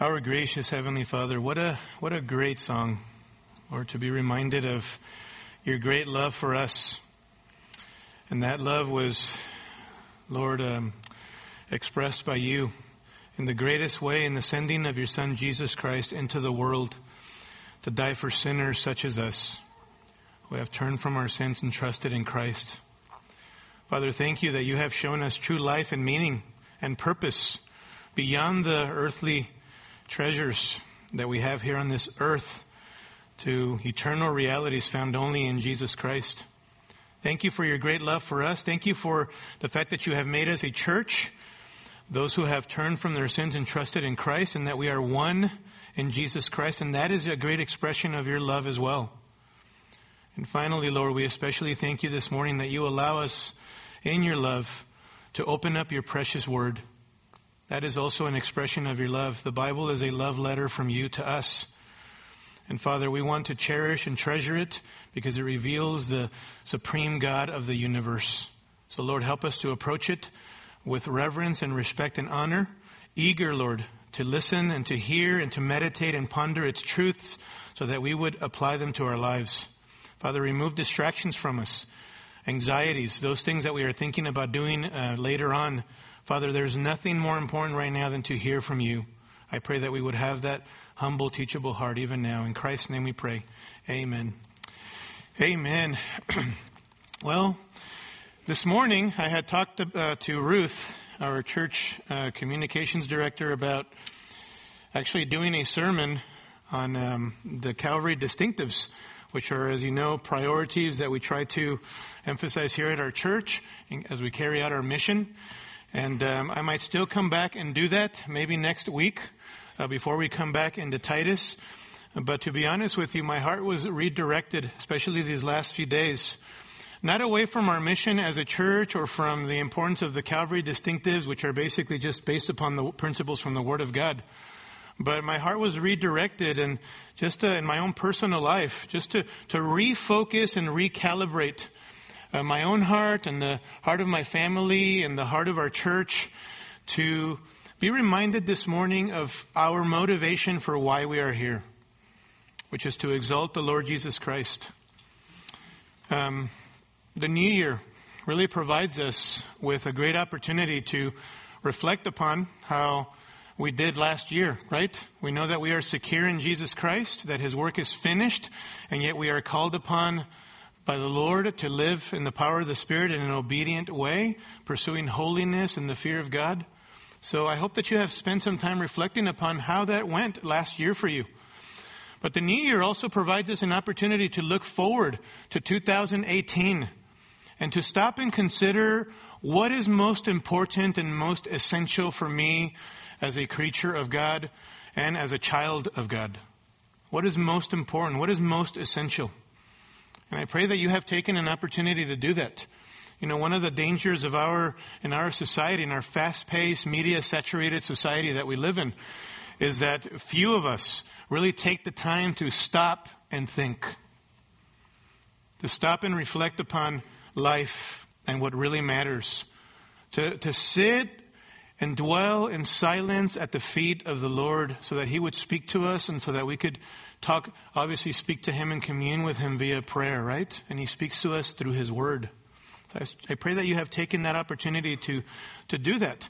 Our gracious Heavenly Father, what a, what a great song, Lord, to be reminded of your great love for us. And that love was, Lord, um, expressed by you in the greatest way in the sending of your Son Jesus Christ into the world to die for sinners such as us who have turned from our sins and trusted in Christ. Father, thank you that you have shown us true life and meaning and purpose beyond the earthly treasures that we have here on this earth to eternal realities found only in Jesus Christ. Thank you for your great love for us. Thank you for the fact that you have made us a church, those who have turned from their sins and trusted in Christ, and that we are one in Jesus Christ. And that is a great expression of your love as well. And finally, Lord, we especially thank you this morning that you allow us in your love to open up your precious word. That is also an expression of your love. The Bible is a love letter from you to us. And Father, we want to cherish and treasure it because it reveals the supreme God of the universe. So, Lord, help us to approach it with reverence and respect and honor, eager, Lord, to listen and to hear and to meditate and ponder its truths so that we would apply them to our lives. Father, remove distractions from us, anxieties, those things that we are thinking about doing uh, later on. Father, there's nothing more important right now than to hear from you. I pray that we would have that humble, teachable heart even now. In Christ's name we pray. Amen. Amen. well, this morning I had talked to, uh, to Ruth, our church uh, communications director, about actually doing a sermon on um, the Calvary distinctives, which are, as you know, priorities that we try to emphasize here at our church as we carry out our mission. And um, I might still come back and do that maybe next week uh, before we come back into Titus. But to be honest with you, my heart was redirected, especially these last few days. Not away from our mission as a church or from the importance of the Calvary distinctives, which are basically just based upon the principles from the Word of God. But my heart was redirected and just uh, in my own personal life, just to, to refocus and recalibrate uh, my own heart and the heart of my family and the heart of our church to be reminded this morning of our motivation for why we are here, which is to exalt the Lord Jesus Christ. Um, the new year really provides us with a great opportunity to reflect upon how we did last year, right? We know that we are secure in Jesus Christ, that his work is finished, and yet we are called upon by the Lord to live in the power of the Spirit in an obedient way, pursuing holiness and the fear of God. So I hope that you have spent some time reflecting upon how that went last year for you. But the new year also provides us an opportunity to look forward to 2018 and to stop and consider what is most important and most essential for me as a creature of God and as a child of God. What is most important? What is most essential? And I pray that you have taken an opportunity to do that. You know, one of the dangers of our, in our society, in our fast-paced, media-saturated society that we live in, is that few of us really take the time to stop and think. To stop and reflect upon life and what really matters. To, to sit and dwell in silence at the feet of the Lord so that He would speak to us and so that we could talk, obviously speak to Him and commune with Him via prayer, right? And He speaks to us through His Word. I pray that you have taken that opportunity to, to do that.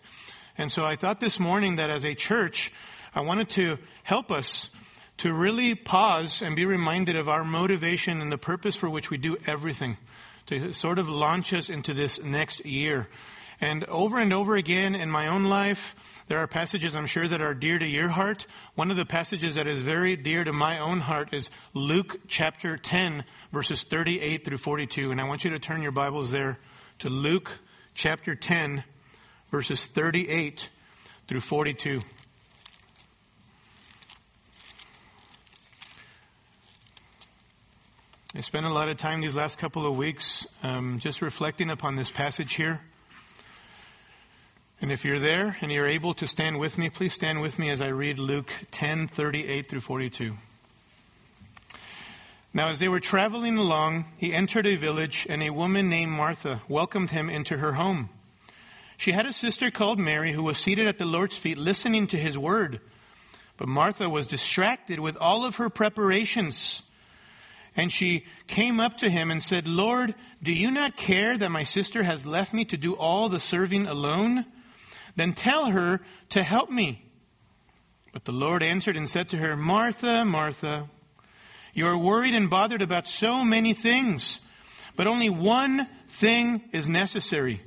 And so I thought this morning that as a church, I wanted to help us to really pause and be reminded of our motivation and the purpose for which we do everything, to sort of launch us into this next year. And over and over again in my own life, there are passages I'm sure that are dear to your heart. One of the passages that is very dear to my own heart is Luke chapter 10, verses 38 through 42. And I want you to turn your Bibles there to Luke chapter 10, verses 38 through 42. I spent a lot of time these last couple of weeks um, just reflecting upon this passage here. And if you're there and you're able to stand with me, please stand with me as I read Luke 10, 38 through 42. Now, as they were traveling along, he entered a village, and a woman named Martha welcomed him into her home. She had a sister called Mary who was seated at the Lord's feet listening to his word. But Martha was distracted with all of her preparations. And she came up to him and said, Lord, do you not care that my sister has left me to do all the serving alone? Then tell her to help me. But the Lord answered and said to her, Martha, Martha, you are worried and bothered about so many things, but only one thing is necessary.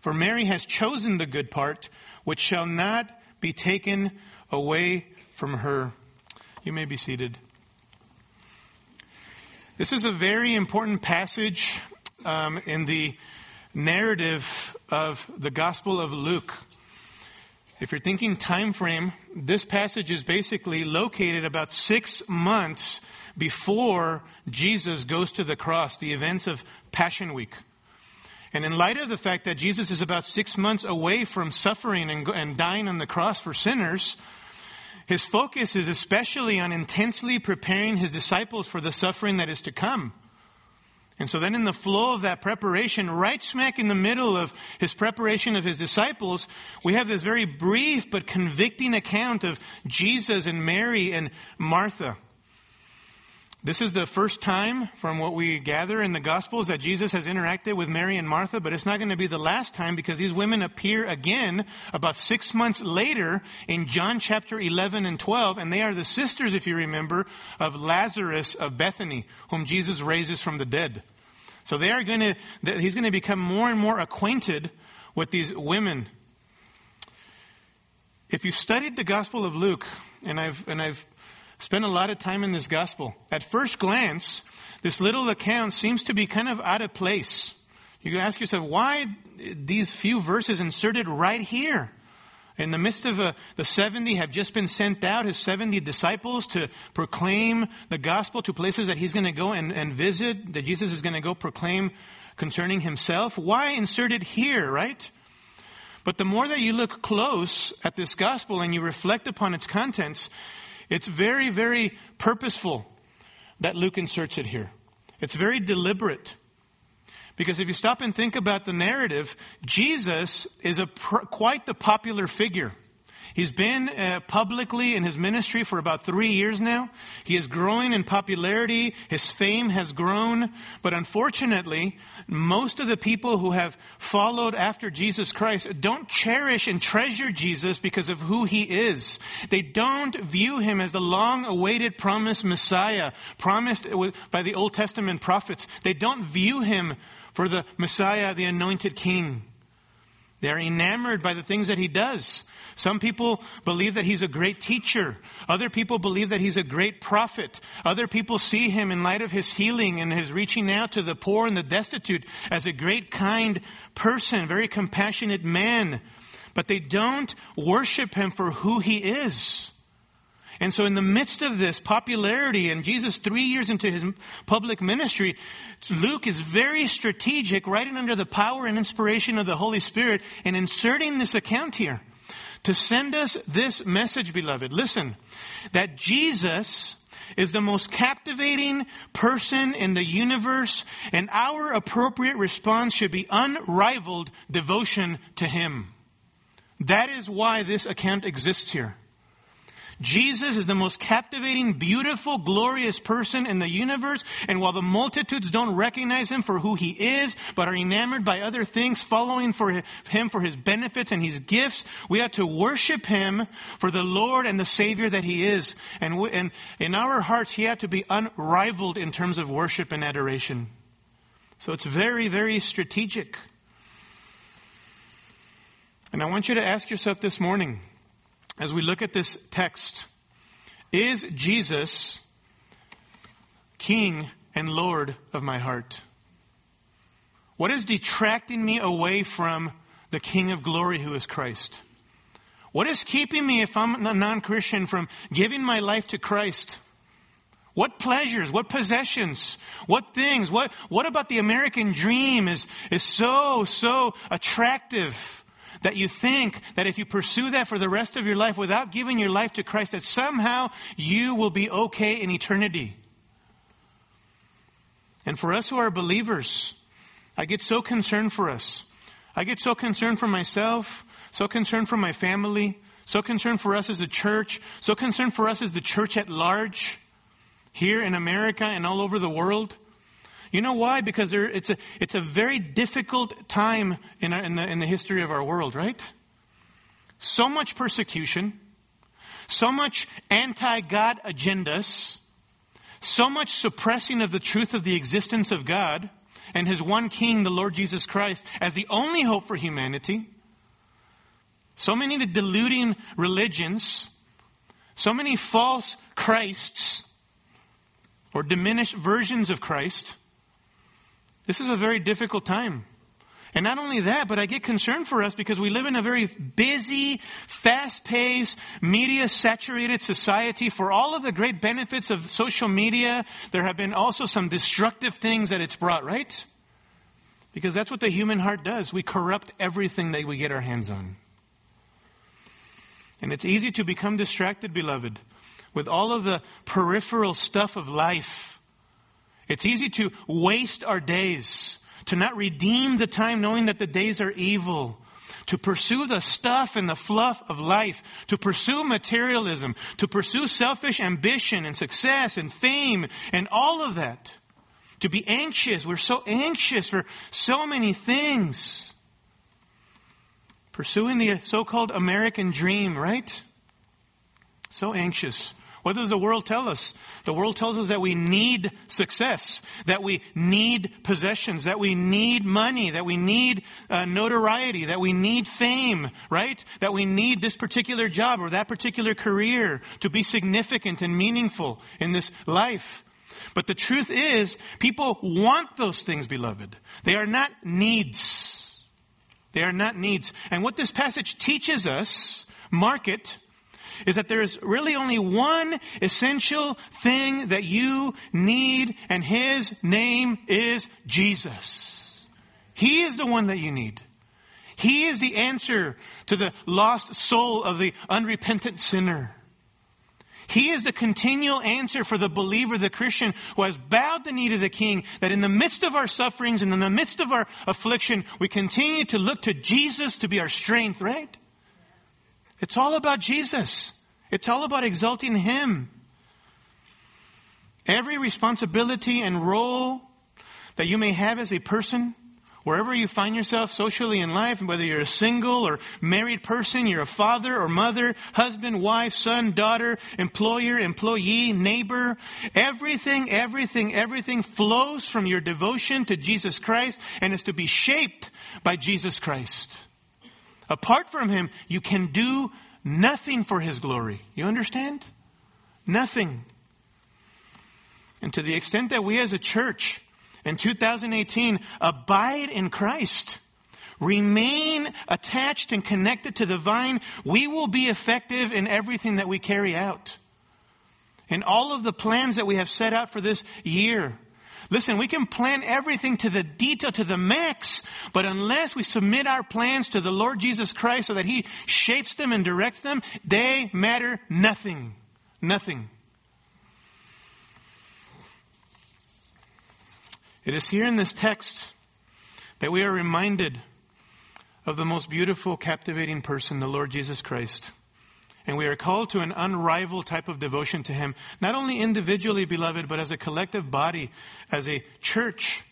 For Mary has chosen the good part, which shall not be taken away from her. You may be seated. This is a very important passage um, in the narrative of the Gospel of Luke. If you're thinking time frame, this passage is basically located about six months before Jesus goes to the cross, the events of Passion Week. And in light of the fact that Jesus is about six months away from suffering and, and dying on the cross for sinners, his focus is especially on intensely preparing his disciples for the suffering that is to come. And so then in the flow of that preparation, right smack in the middle of his preparation of his disciples, we have this very brief but convicting account of Jesus and Mary and Martha. This is the first time from what we gather in the Gospels that Jesus has interacted with Mary and Martha, but it's not going to be the last time because these women appear again about six months later in John chapter 11 and 12, and they are the sisters, if you remember, of Lazarus of Bethany, whom Jesus raises from the dead. So they are going to, he's going to become more and more acquainted with these women. If you studied the Gospel of Luke, and I've, and I've spent a lot of time in this gospel. At first glance, this little account seems to be kind of out of place. You can ask yourself, why these few verses inserted right here? In the midst of a, the 70 have just been sent out, his 70 disciples, to proclaim the gospel to places that he's going to go and, and visit, that Jesus is going to go proclaim concerning himself. Why insert it here, right? But the more that you look close at this gospel and you reflect upon its contents, it's very, very purposeful that Luke inserts it here. It's very deliberate. Because if you stop and think about the narrative, Jesus is a quite the popular figure. He's been uh, publicly in his ministry for about three years now. He is growing in popularity. His fame has grown. But unfortunately, most of the people who have followed after Jesus Christ don't cherish and treasure Jesus because of who he is. They don't view him as the long awaited promised Messiah, promised by the Old Testament prophets. They don't view him for the Messiah, the anointed king. They're enamored by the things that he does. Some people believe that he's a great teacher. Other people believe that he's a great prophet. Other people see him in light of his healing and his reaching out to the poor and the destitute as a great kind person, very compassionate man. But they don't worship him for who he is. And so in the midst of this popularity and Jesus three years into his public ministry, Luke is very strategic, writing under the power and inspiration of the Holy Spirit and inserting this account here to send us this message, beloved. Listen, that Jesus is the most captivating person in the universe, and our appropriate response should be unrivaled devotion to Him. That is why this account exists here. Jesus is the most captivating, beautiful, glorious person in the universe. And while the multitudes don't recognize him for who he is, but are enamored by other things, following for him for his benefits and his gifts, we ought to worship him for the Lord and the Savior that he is. And, we, and in our hearts, he ought to be unrivaled in terms of worship and adoration. So it's very, very strategic. And I want you to ask yourself this morning, as we look at this text, is Jesus King and Lord of my heart? What is detracting me away from the King of glory who is Christ? What is keeping me, if I'm a non Christian, from giving my life to Christ? What pleasures, what possessions, what things, what, what about the American dream is, is so, so attractive that you think that if you pursue that for the rest of your life without giving your life to Christ, that somehow you will be okay in eternity. And for us who are believers, I get so concerned for us. I get so concerned for myself, so concerned for my family, so concerned for us as a church, so concerned for us as the church at large, here in America and all over the world. You know why? Because there, it's, a, it's a very difficult time in, our, in, the, in the history of our world, right? So much persecution, so much anti God agendas, so much suppressing of the truth of the existence of God and His one King, the Lord Jesus Christ, as the only hope for humanity. So many deluding religions, so many false Christs, or diminished versions of Christ. This is a very difficult time. And not only that, but I get concerned for us because we live in a very busy, fast-paced, media-saturated society. For all of the great benefits of social media, there have been also some destructive things that it's brought, right? Because that's what the human heart does. We corrupt everything that we get our hands on. And it's easy to become distracted, beloved, with all of the peripheral stuff of life. It's easy to waste our days to not redeem the time knowing that the days are evil, to pursue the stuff and the fluff of life, to pursue materialism, to pursue selfish ambition and success and fame and all of that. To be anxious. We're so anxious for so many things. Pursuing the so-called American dream, right? So anxious what does the world tell us? The world tells us that we need success, that we need possessions, that we need money, that we need uh, notoriety, that we need fame, right? That we need this particular job or that particular career to be significant and meaningful in this life. But the truth is, people want those things, beloved. They are not needs. They are not needs. And what this passage teaches us, mark it, is that there is really only one essential thing that you need, and His name is Jesus. He is the one that you need. He is the answer to the lost soul of the unrepentant sinner. He is the continual answer for the believer, the Christian, who has bowed the knee to the King, that in the midst of our sufferings and in the midst of our affliction, we continue to look to Jesus to be our strength, right? It's all about Jesus. It's all about exalting Him. Every responsibility and role that you may have as a person, wherever you find yourself socially in life, whether you're a single or married person, you're a father or mother, husband, wife, son, daughter, employer, employee, neighbor, everything, everything, everything flows from your devotion to Jesus Christ and is to be shaped by Jesus Christ. Apart from Him, you can do nothing for His glory. You understand? Nothing. And to the extent that we as a church in 2018 abide in Christ, remain attached and connected to the vine, we will be effective in everything that we carry out. In all of the plans that we have set out for this year, Listen, we can plan everything to the detail, to the max, but unless we submit our plans to the Lord Jesus Christ so that He shapes them and directs them, they matter nothing. Nothing. It is here in this text that we are reminded of the most beautiful, captivating person, the Lord Jesus Christ. And we are called to an unrivaled type of devotion to Him, not only individually, beloved, but as a collective body, as a church.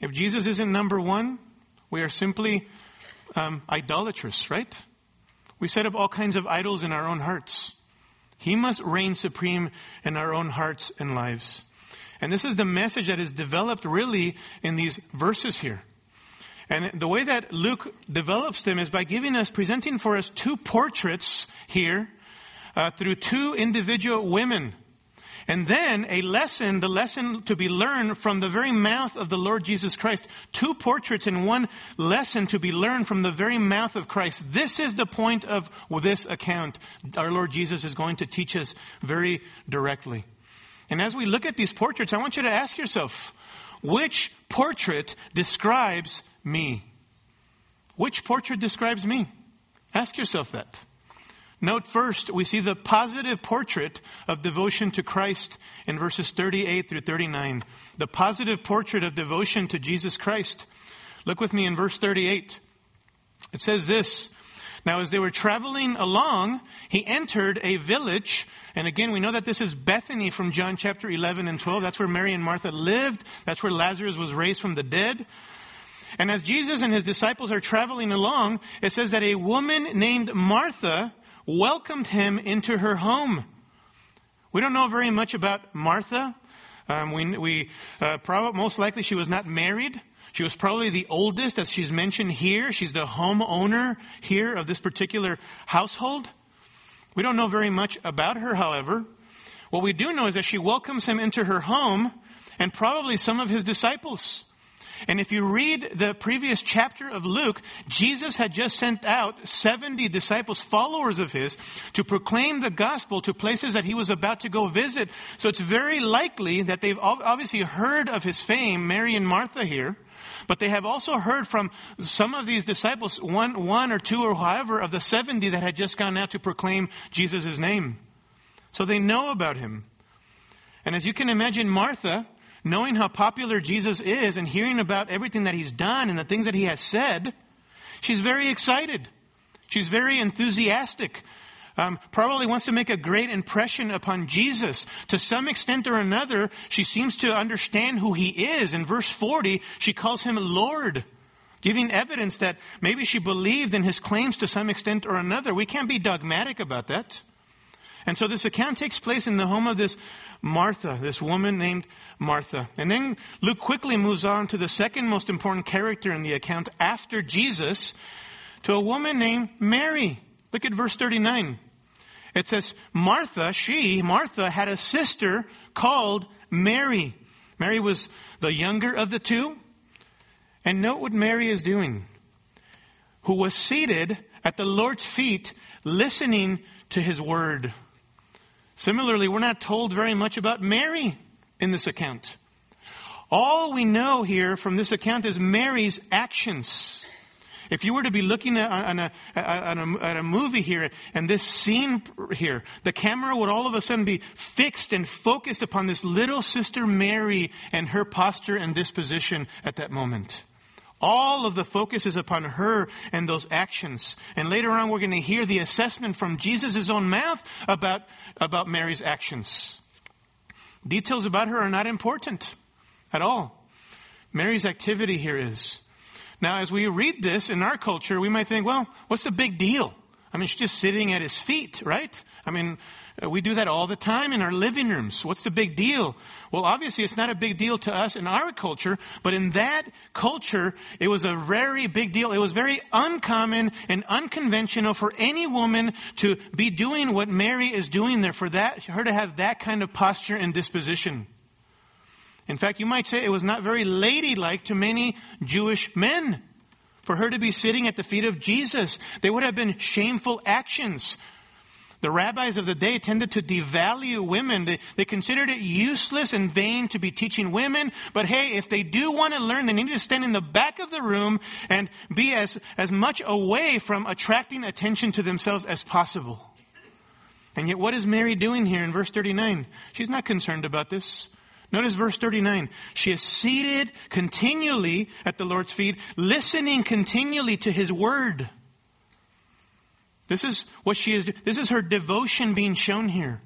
If Jesus isn't number one, we are simply um, idolatrous, right? We set up all kinds of idols in our own hearts. He must reign supreme in our own hearts and lives. And this is the message that is developed really in these verses here. And the way that Luke develops them is by giving us, presenting for us two portraits here uh, through two individual women. And then a lesson, the lesson to be learned from the very mouth of the Lord Jesus Christ. Two portraits and one lesson to be learned from the very mouth of Christ. This is the point of this account. Our Lord Jesus is going to teach us very directly. And as we look at these portraits, I want you to ask yourself, which portrait describes me. Which portrait describes me? Ask yourself that. Note first, we see the positive portrait of devotion to Christ in verses 38 through 39. The positive portrait of devotion to Jesus Christ. Look with me in verse 38. It says this, Now, as they were traveling along, he entered a village. And again, we know that this is Bethany from John chapter 11 and 12. That's where Mary and Martha lived. That's where Lazarus was raised from the dead. And as Jesus and his disciples are traveling along, it says that a woman named Martha welcomed him into her home. We don't know very much about Martha. Um, we, we uh, probably, most likely she was not married. She was probably the oldest, as she's mentioned here. She's the homeowner here of this particular household. We don't know very much about her, however. What we do know is that she welcomes him into her home and probably some of his disciples. And if you read the previous chapter of Luke, Jesus had just sent out 70 disciples, followers of his, to proclaim the gospel to places that he was about to go visit. So it's very likely that they've obviously heard of his fame, Mary and Martha here. But they have also heard from some of these disciples, one, one or two or however of the 70 that had just gone out to proclaim Jesus' name. So they know about him. And as you can imagine, Martha, knowing how popular Jesus is and hearing about everything that he's done and the things that he has said, she's very excited. She's very enthusiastic. Um, probably wants to make a great impression upon Jesus. To some extent or another, she seems to understand who he is. In verse 40, she calls him Lord, giving evidence that maybe she believed in his claims to some extent or another. We can't be dogmatic about that. And so this account takes place in the home of this Martha, this woman named Martha. And then Luke quickly moves on to the second most important character in the account after Jesus, to a woman named Mary. Look at verse 39. It says, Martha, she, Martha, had a sister called Mary. Mary was the younger of the two. And note what Mary is doing, who was seated at the Lord's feet listening to his word. Similarly, we're not told very much about Mary in this account. All we know here from this account is Mary's actions. If you were to be looking at, a, at, a, at a movie here and this scene here, the camera would all of a sudden be fixed and focused upon this little sister Mary and her posture and disposition at that moment. All of the focus is upon her and those actions. And later on, we're going to hear the assessment from Jesus' own mouth about, about Mary's actions. Details about her are not important at all. Mary's activity here is. Now, as we read this in our culture, we might think, well, what's the big deal? I mean, she's just sitting at his feet, right? I mean, uh, we do that all the time in our living rooms. What's the big deal? Well, obviously it's not a big deal to us in our culture, but in that culture, it was a very big deal. It was very uncommon and unconventional for any woman to be doing what Mary is doing there, for that, her to have that kind of posture and disposition. In fact, you might say it was not very ladylike to many Jewish men for her to be sitting at the feet of Jesus. They would have been shameful actions. The rabbis of the day tended to devalue women. They, they, considered it useless and vain to be teaching women. But hey, if they do want to learn, they need to stand in the back of the room and be as, as much away from attracting attention to themselves as possible. And yet, what is Mary doing here in verse 39? She's not concerned about this. Notice verse 39. She is seated continually at the Lord's feet, listening continually to His word. This is what she is, this is her devotion being shown here.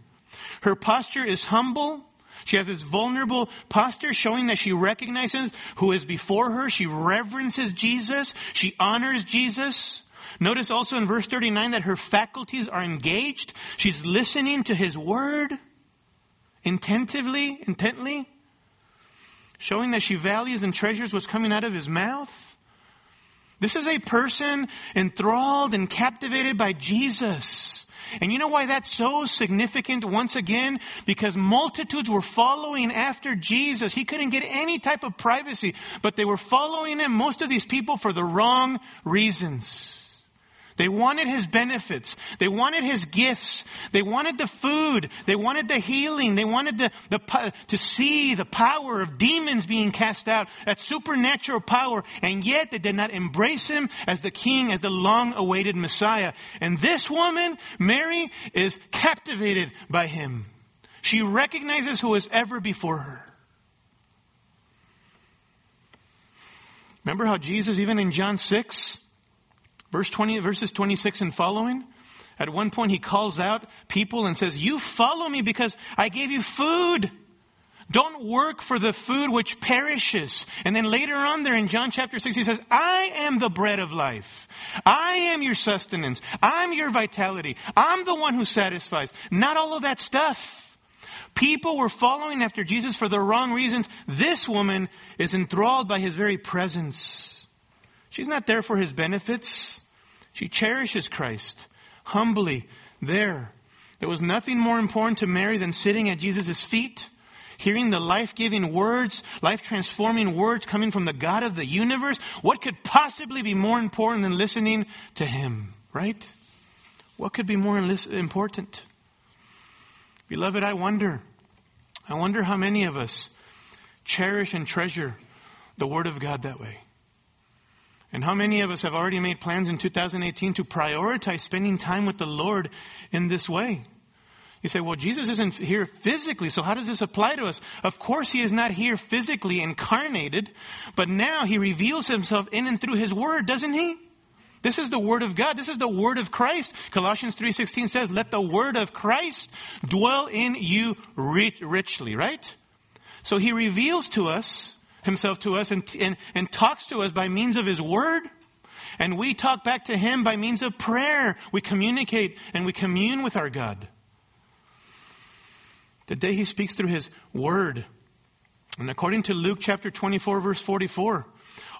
Her posture is humble. She has this vulnerable posture showing that she recognizes who is before her. She reverences Jesus. She honors Jesus. Notice also in verse 39 that her faculties are engaged. She's listening to his word intentively, intently, showing that she values and treasures what's coming out of his mouth. This is a person enthralled and captivated by Jesus. And you know why that's so significant once again? Because multitudes were following after Jesus. He couldn't get any type of privacy, but they were following him, most of these people, for the wrong reasons. They wanted his benefits. They wanted his gifts. They wanted the food. They wanted the healing. They wanted the, the, to see the power of demons being cast out, that supernatural power. And yet they did not embrace him as the king, as the long awaited Messiah. And this woman, Mary, is captivated by him. She recognizes who is ever before her. Remember how Jesus, even in John 6, Verse 20, verses 26 and following. At one point, he calls out people and says, You follow me because I gave you food. Don't work for the food which perishes. And then later on there in John chapter 6, he says, I am the bread of life. I am your sustenance. I'm your vitality. I'm the one who satisfies. Not all of that stuff. People were following after Jesus for the wrong reasons. This woman is enthralled by his very presence. She's not there for his benefits. She cherishes Christ humbly there. There was nothing more important to Mary than sitting at Jesus' feet, hearing the life giving words, life transforming words coming from the God of the universe. What could possibly be more important than listening to Him, right? What could be more important? Beloved, I wonder, I wonder how many of us cherish and treasure the Word of God that way. And how many of us have already made plans in 2018 to prioritize spending time with the Lord in this way? You say, well, Jesus isn't here physically, so how does this apply to us? Of course, he is not here physically incarnated, but now he reveals himself in and through his word, doesn't he? This is the word of God. This is the word of Christ. Colossians 3:16 says, "Let the word of Christ dwell in you richly," right? So he reveals to us himself to us and, and, and talks to us by means of his word. And we talk back to him by means of prayer. We communicate and we commune with our God. The day he speaks through his word. And according to Luke chapter 24 verse 44,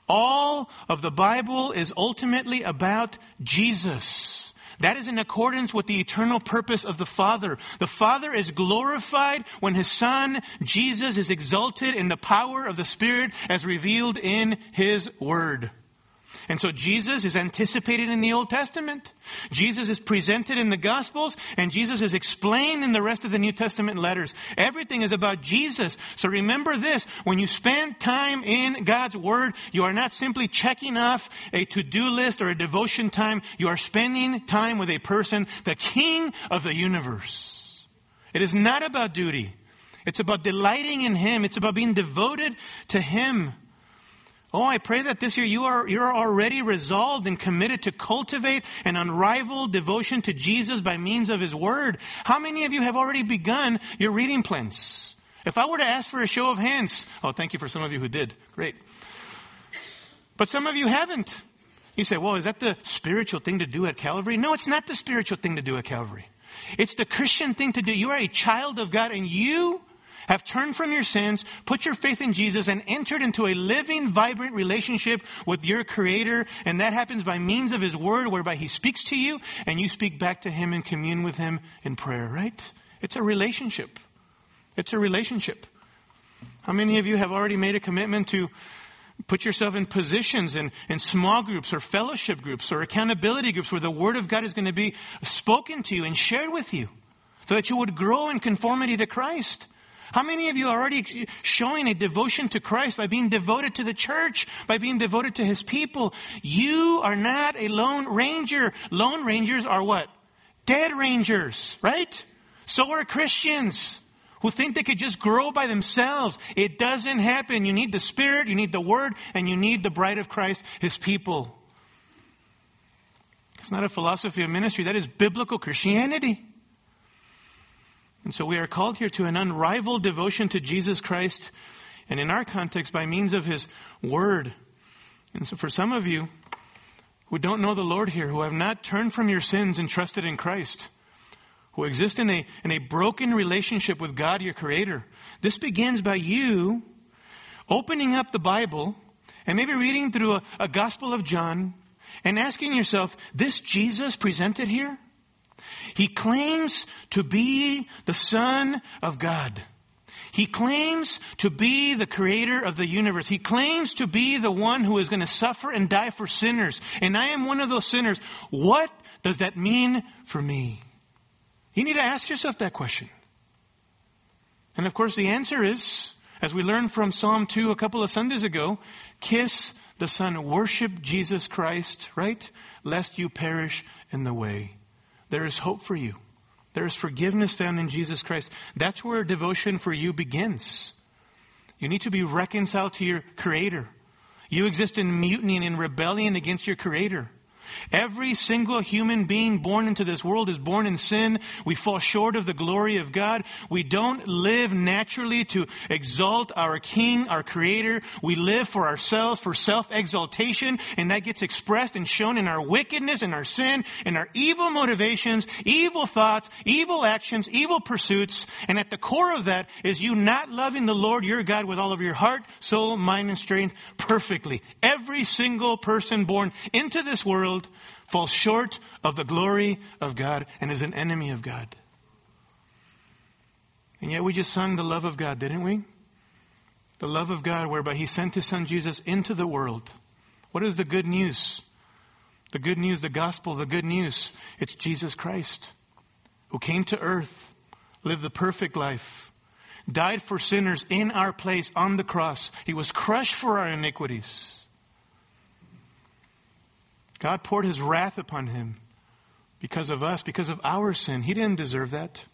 all of the Bible is ultimately about Jesus. That is in accordance with the eternal purpose of the Father. The Father is glorified when His Son, Jesus, is exalted in the power of the Spirit as revealed in His Word. And so Jesus is anticipated in the Old Testament. Jesus is presented in the Gospels and Jesus is explained in the rest of the New Testament letters. Everything is about Jesus. So remember this, when you spend time in God's Word, you are not simply checking off a to-do list or a devotion time. You are spending time with a person, the King of the universe. It is not about duty. It's about delighting in Him. It's about being devoted to Him. Oh, I pray that this year you are, you're already resolved and committed to cultivate an unrivaled devotion to Jesus by means of His Word. How many of you have already begun your reading plans? If I were to ask for a show of hands, oh, thank you for some of you who did. Great. But some of you haven't. You say, well, is that the spiritual thing to do at Calvary? No, it's not the spiritual thing to do at Calvary. It's the Christian thing to do. You are a child of God and you have turned from your sins, put your faith in Jesus, and entered into a living, vibrant relationship with your Creator. And that happens by means of His Word, whereby He speaks to you, and you speak back to Him and commune with Him in prayer, right? It's a relationship. It's a relationship. How many of you have already made a commitment to put yourself in positions in, in small groups or fellowship groups or accountability groups where the Word of God is going to be spoken to you and shared with you so that you would grow in conformity to Christ? How many of you are already showing a devotion to Christ by being devoted to the church, by being devoted to His people? You are not a lone ranger. Lone rangers are what? Dead rangers, right? So are Christians who think they could just grow by themselves. It doesn't happen. You need the Spirit, you need the Word, and you need the bride of Christ, His people. It's not a philosophy of ministry. That is biblical Christianity. And so we are called here to an unrivaled devotion to Jesus Christ, and in our context, by means of His Word. And so for some of you who don't know the Lord here, who have not turned from your sins and trusted in Christ, who exist in a, in a broken relationship with God, your Creator, this begins by you opening up the Bible and maybe reading through a, a Gospel of John and asking yourself, this Jesus presented here? He claims to be the Son of God. He claims to be the creator of the universe. He claims to be the one who is going to suffer and die for sinners. And I am one of those sinners. What does that mean for me? You need to ask yourself that question. And of course, the answer is, as we learned from Psalm 2 a couple of Sundays ago, kiss the Son, worship Jesus Christ, right? Lest you perish in the way. There is hope for you. There is forgiveness found in Jesus Christ. That's where devotion for you begins. You need to be reconciled to your Creator. You exist in mutiny and in rebellion against your Creator. Every single human being born into this world is born in sin. We fall short of the glory of God. We don't live naturally to exalt our King, our Creator. We live for ourselves, for self-exaltation, and that gets expressed and shown in our wickedness and our sin and our evil motivations, evil thoughts, evil actions, evil pursuits. And at the core of that is you not loving the Lord your God with all of your heart, soul, mind, and strength perfectly. Every single person born into this world falls short of the glory of God and is an enemy of God. And yet we just sung the love of God, didn't we? The love of God whereby He sent His Son Jesus into the world. What is the good news? The good news, the gospel, the good news. It's Jesus Christ who came to earth, lived the perfect life, died for sinners in our place on the cross. He was crushed for our iniquities. God poured his wrath upon him because of us, because of our sin. He didn't deserve that,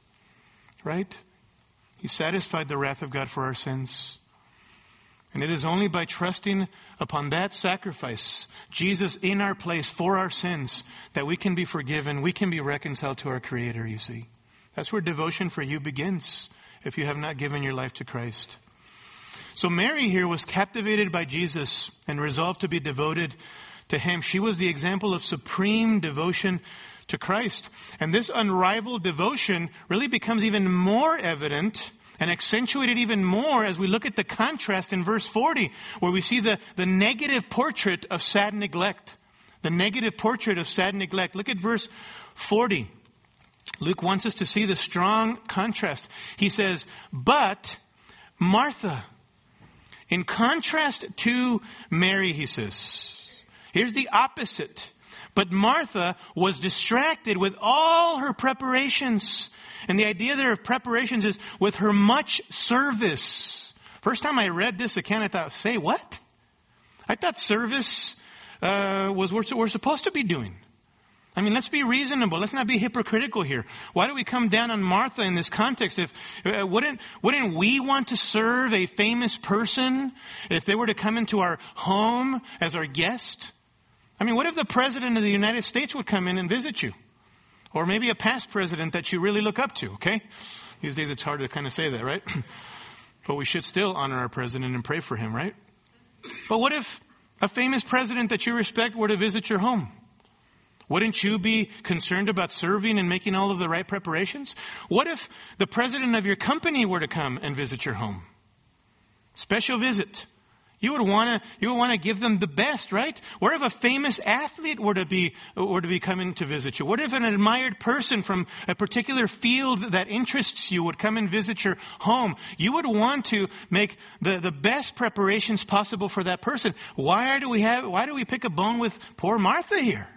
right? He satisfied the wrath of God for our sins. And it is only by trusting upon that sacrifice, Jesus in our place for our sins, that we can be forgiven, we can be reconciled to our Creator, you see. That's where devotion for you begins if you have not given your life to Christ. So Mary here was captivated by Jesus and resolved to be devoted to him. She was the example of supreme devotion to Christ. And this unrivaled devotion really becomes even more evident and accentuated even more as we look at the contrast in verse 40, where we see the, the negative portrait of sad neglect. The negative portrait of sad neglect. Look at verse 40. Luke wants us to see the strong contrast. He says, But Martha, in contrast to Mary, he says, Here's the opposite. But Martha was distracted with all her preparations. And the idea there of preparations is with her much service. First time I read this account, I thought, say what? I thought service uh, was what we're supposed to be doing. I mean, let's be reasonable. Let's not be hypocritical here. Why do we come down on Martha in this context? If uh, wouldn't wouldn't we want to serve a famous person if they were to come into our home as our guest? I mean, what if the president of the United States would come in and visit you? Or maybe a past president that you really look up to, okay? These days it's hard to kind of say that, right? but we should still honor our president and pray for him, right? But what if a famous president that you respect were to visit your home? Wouldn't you be concerned about serving and making all of the right preparations? What if the president of your company were to come and visit your home? Special visit. You would want to, you would want to give them the best, right? What if a famous athlete were to be, were to be coming to visit you? What if an admired person from a particular field that interests you would come and visit your home? You would want to make the, the best preparations possible for that person. Why do we have, why do we pick a bone with poor Martha here?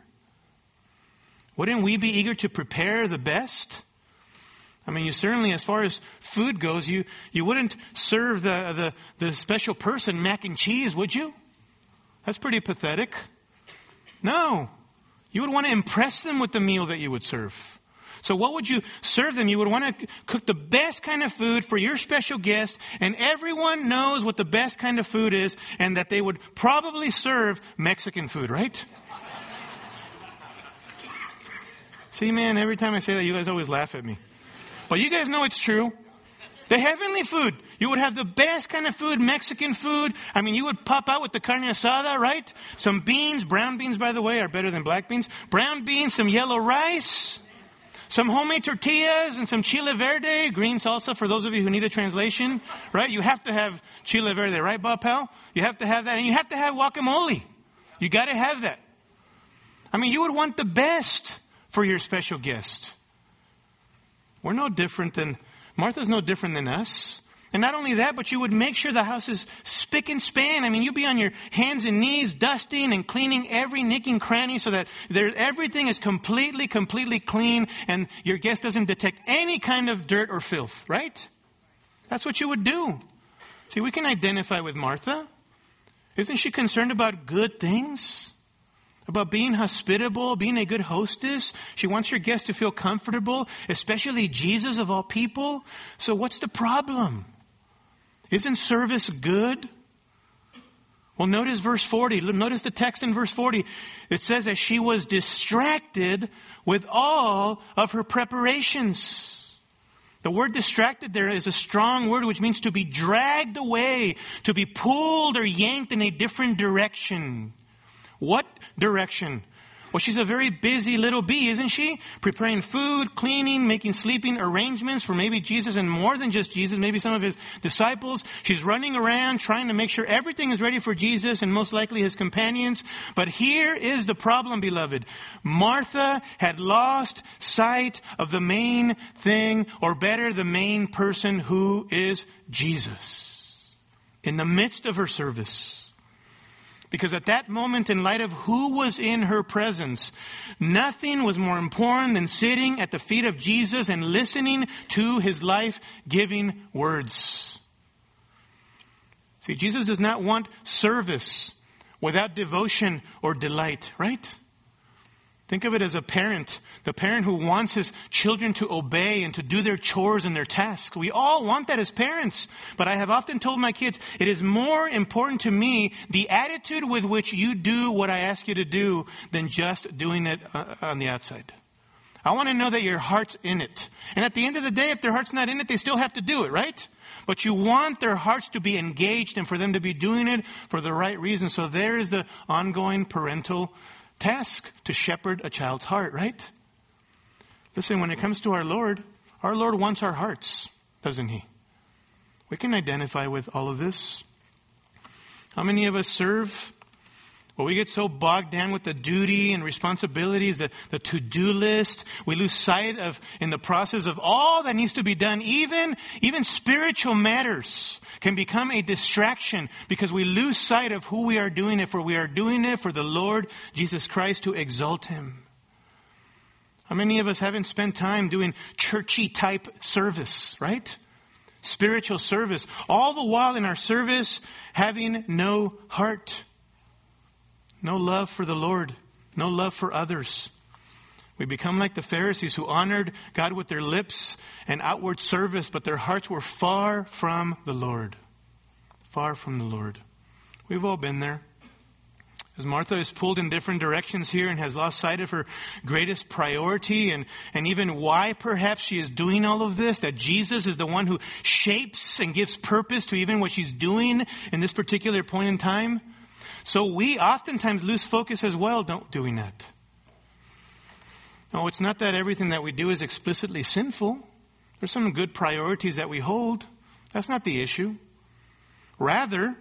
Wouldn't we be eager to prepare the best? I mean, you certainly, as far as food goes, you, you wouldn't serve the, the, the special person mac and cheese, would you? That's pretty pathetic. No. You would want to impress them with the meal that you would serve. So what would you serve them? You would want to cook the best kind of food for your special guest, and everyone knows what the best kind of food is, and that they would probably serve Mexican food, right? See, man, every time I say that, you guys always laugh at me. But you guys know it's true. The heavenly food. You would have the best kind of food, Mexican food. I mean, you would pop out with the carne asada, right? Some beans, brown beans, by the way, are better than black beans. Brown beans, some yellow rice, some homemade tortillas, and some chile verde, green salsa for those of you who need a translation, right? You have to have chile verde, right, Bob Pal? You have to have that. And you have to have guacamole. You gotta have that. I mean, you would want the best for your special guest. We're no different than, Martha's no different than us. And not only that, but you would make sure the house is spick and span. I mean, you'd be on your hands and knees dusting and cleaning every nick and cranny so that there, everything is completely, completely clean and your guest doesn't detect any kind of dirt or filth, right? That's what you would do. See, we can identify with Martha. Isn't she concerned about good things? About being hospitable, being a good hostess. She wants your guests to feel comfortable, especially Jesus of all people. So what's the problem? Isn't service good? Well, notice verse 40. Notice the text in verse 40. It says that she was distracted with all of her preparations. The word distracted there is a strong word which means to be dragged away, to be pulled or yanked in a different direction. What direction? Well, she's a very busy little bee, isn't she? Preparing food, cleaning, making sleeping arrangements for maybe Jesus and more than just Jesus, maybe some of his disciples. She's running around trying to make sure everything is ready for Jesus and most likely his companions. But here is the problem, beloved. Martha had lost sight of the main thing, or better, the main person who is Jesus. In the midst of her service. Because at that moment, in light of who was in her presence, nothing was more important than sitting at the feet of Jesus and listening to his life-giving words. See, Jesus does not want service without devotion or delight, right? Think of it as a parent the parent who wants his children to obey and to do their chores and their tasks. We all want that as parents. But I have often told my kids, it is more important to me the attitude with which you do what I ask you to do than just doing it uh, on the outside. I want to know that your heart's in it. And at the end of the day, if their heart's not in it, they still have to do it, right? But you want their hearts to be engaged and for them to be doing it for the right reason. So there is the ongoing parental task to shepherd a child's heart, right? Listen, when it comes to our Lord, our Lord wants our hearts, doesn't He? We can identify with all of this. How many of us serve? Well, we get so bogged down with the duty and responsibilities, the, the to-do list. We lose sight of, in the process of all that needs to be done. Even, even spiritual matters can become a distraction because we lose sight of who we are doing it for. We are doing it for the Lord Jesus Christ to exalt Him. How many of us haven't spent time doing churchy type service, right? Spiritual service. All the while in our service, having no heart. No love for the Lord. No love for others. We become like the Pharisees who honored God with their lips and outward service, but their hearts were far from the Lord. Far from the Lord. We've all been there. As Martha is pulled in different directions here and has lost sight of her greatest priority and, and even why perhaps she is doing all of this, that Jesus is the one who shapes and gives purpose to even what she's doing in this particular point in time. So we oftentimes lose focus as well, don't doing that. No, it's not that everything that we do is explicitly sinful. There's some good priorities that we hold. That's not the issue. Rather,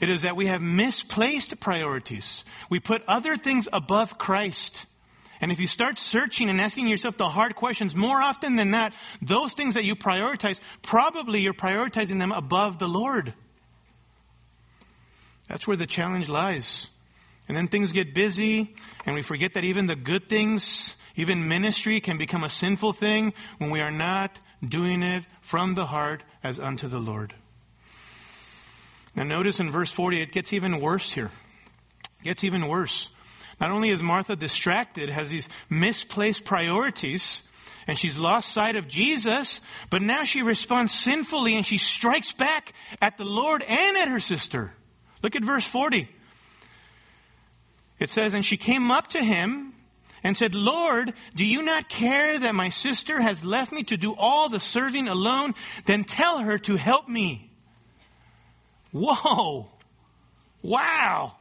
it is that we have misplaced priorities. We put other things above Christ. And if you start searching and asking yourself the hard questions, more often than not, those things that you prioritize, probably you're prioritizing them above the Lord. That's where the challenge lies. And then things get busy, and we forget that even the good things, even ministry, can become a sinful thing when we are not doing it from the heart as unto the Lord. Now notice in verse 40, it gets even worse here. It gets even worse. Not only is Martha distracted, has these misplaced priorities, and she's lost sight of Jesus, but now she responds sinfully and she strikes back at the Lord and at her sister. Look at verse 40. It says, And she came up to him and said, Lord, do you not care that my sister has left me to do all the serving alone? Then tell her to help me. Whoa. Wow.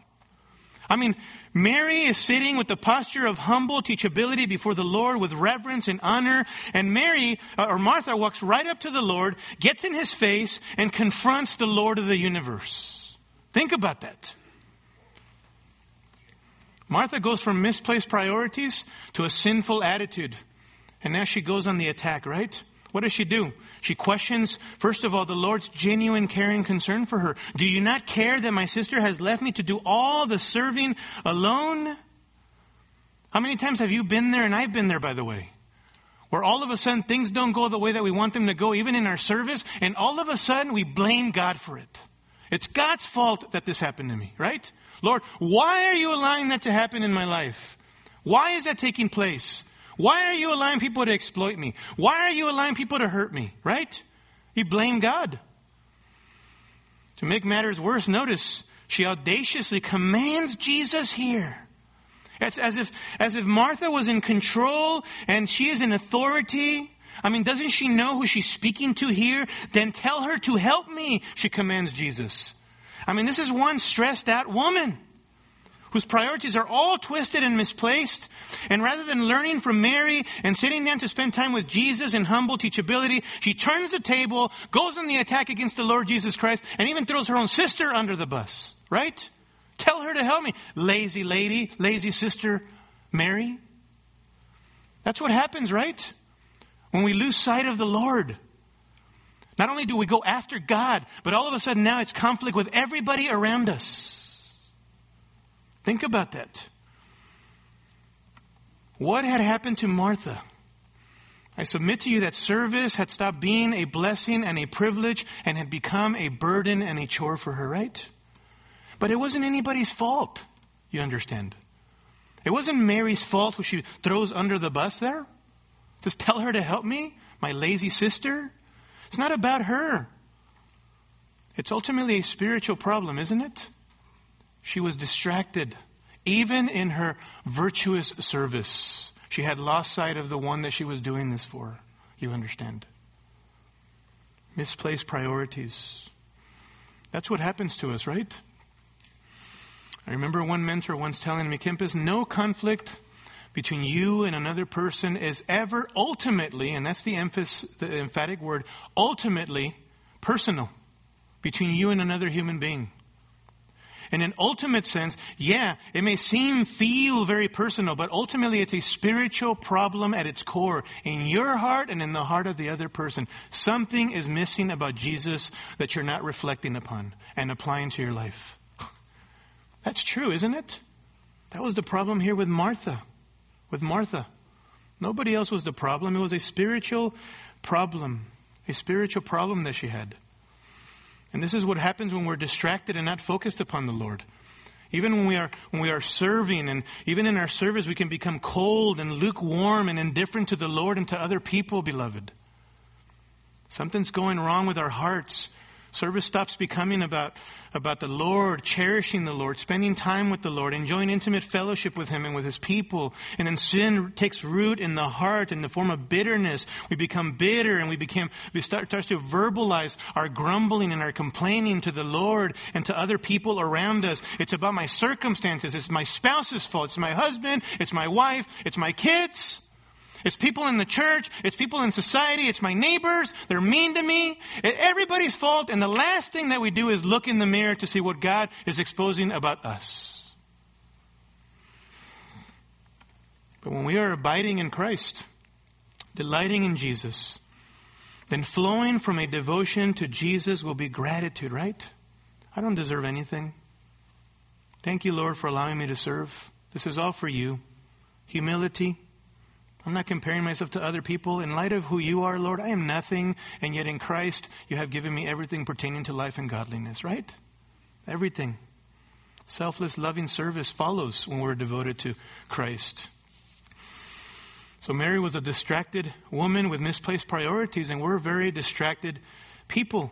I mean, Mary is sitting with the posture of humble teachability before the Lord with reverence and honor. And Mary, uh, or Martha, walks right up to the Lord, gets in his face, and confronts the Lord of the universe. Think about that. Martha goes from misplaced priorities to a sinful attitude. And now she goes on the attack, right? What does she do? She questions, first of all, the Lord's genuine caring concern for her. Do you not care that my sister has left me to do all the serving alone? How many times have you been there, and I've been there, by the way, where all of a sudden things don't go the way that we want them to go, even in our service, and all of a sudden we blame God for it. It's God's fault that this happened to me, right? Lord, why are you allowing that to happen in my life? Why is that taking place? Why are you allowing people to exploit me? Why are you allowing people to hurt me? Right? You blame God. To make matters worse, notice she audaciously commands Jesus here. It's as if, as if Martha was in control and she is in authority. I mean, doesn't she know who she's speaking to here? Then tell her to help me, she commands Jesus. I mean, this is one stressed out woman whose priorities are all twisted and misplaced. And rather than learning from Mary and sitting down to spend time with Jesus in humble teachability, she turns the table, goes on the attack against the Lord Jesus Christ, and even throws her own sister under the bus. Right? Tell her to help me. Lazy lady, lazy sister Mary. That's what happens, right? When we lose sight of the Lord. Not only do we go after God, but all of a sudden now it's conflict with everybody around us. Think about that. What had happened to Martha? I submit to you that service had stopped being a blessing and a privilege and had become a burden and a chore for her, right? But it wasn't anybody's fault, you understand. It wasn't Mary's fault who she throws under the bus there. Just tell her to help me, my lazy sister. It's not about her. It's ultimately a spiritual problem, isn't it? She was distracted. Even in her virtuous service, she had lost sight of the one that she was doing this for. You understand? Misplaced priorities. That's what happens to us, right? I remember one mentor once telling me, Kempis, no conflict between you and another person is ever ultimately, and that's the emphasis, the emphatic word, ultimately personal between you and another human being. In an ultimate sense, yeah, it may seem, feel very personal, but ultimately it's a spiritual problem at its core. In your heart and in the heart of the other person. Something is missing about Jesus that you're not reflecting upon and applying to your life. That's true, isn't it? That was the problem here with Martha. With Martha. Nobody else was the problem. It was a spiritual problem. A spiritual problem that she had. And this is what happens when we're distracted and not focused upon the Lord. Even when we are when we are serving and even in our service we can become cold and lukewarm and indifferent to the Lord and to other people, beloved. Something's going wrong with our hearts. Service stops becoming about, about the Lord, cherishing the Lord, spending time with the Lord, enjoying intimate fellowship with Him and with His people. And then sin takes root in the heart in the form of bitterness. We become bitter and we become, we start, starts to verbalize our grumbling and our complaining to the Lord and to other people around us. It's about my circumstances. It's my spouse's fault. It's my husband. It's my wife. It's my kids. It's people in the church. It's people in society. It's my neighbors. They're mean to me. It's Everybody's fault. And the last thing that we do is look in the mirror to see what God is exposing about us. But when we are abiding in Christ, delighting in Jesus, then flowing from a devotion to Jesus will be gratitude, right? I don't deserve anything. Thank you, Lord, for allowing me to serve. This is all for you. Humility, I'm not comparing myself to other people. In light of who you are, Lord, I am nothing, and yet in Christ, you have given me everything pertaining to life and godliness, right? Everything. Selfless, loving service follows when we're devoted to Christ. So Mary was a distracted woman with misplaced priorities, and we're very distracted people.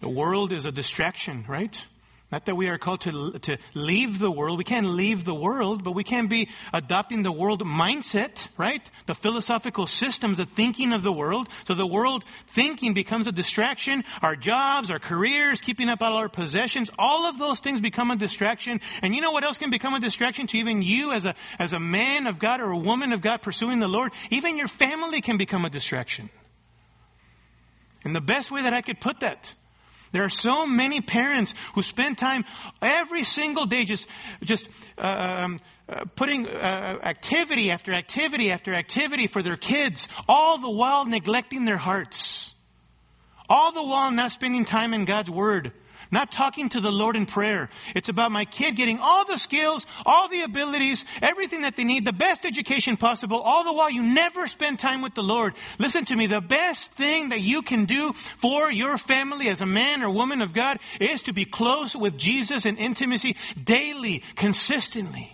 The world is a distraction, right? Not that we are called to, to leave the world. We can't leave the world, but we can be adopting the world mindset, right? The philosophical systems, the thinking of the world. So the world thinking becomes a distraction. Our jobs, our careers, keeping up all our possessions, all of those things become a distraction. And you know what else can become a distraction to even you as a, as a man of God or a woman of God pursuing the Lord? Even your family can become a distraction. And the best way that I could put that there are so many parents who spend time every single day just, just uh, um, uh, putting uh, activity after activity after activity for their kids, all the while neglecting their hearts. All the while not spending time in God's Word. Not talking to the Lord in prayer. It's about my kid getting all the skills, all the abilities, everything that they need, the best education possible, all the while you never spend time with the Lord. Listen to me, the best thing that you can do for your family as a man or woman of God is to be close with Jesus in intimacy daily, consistently.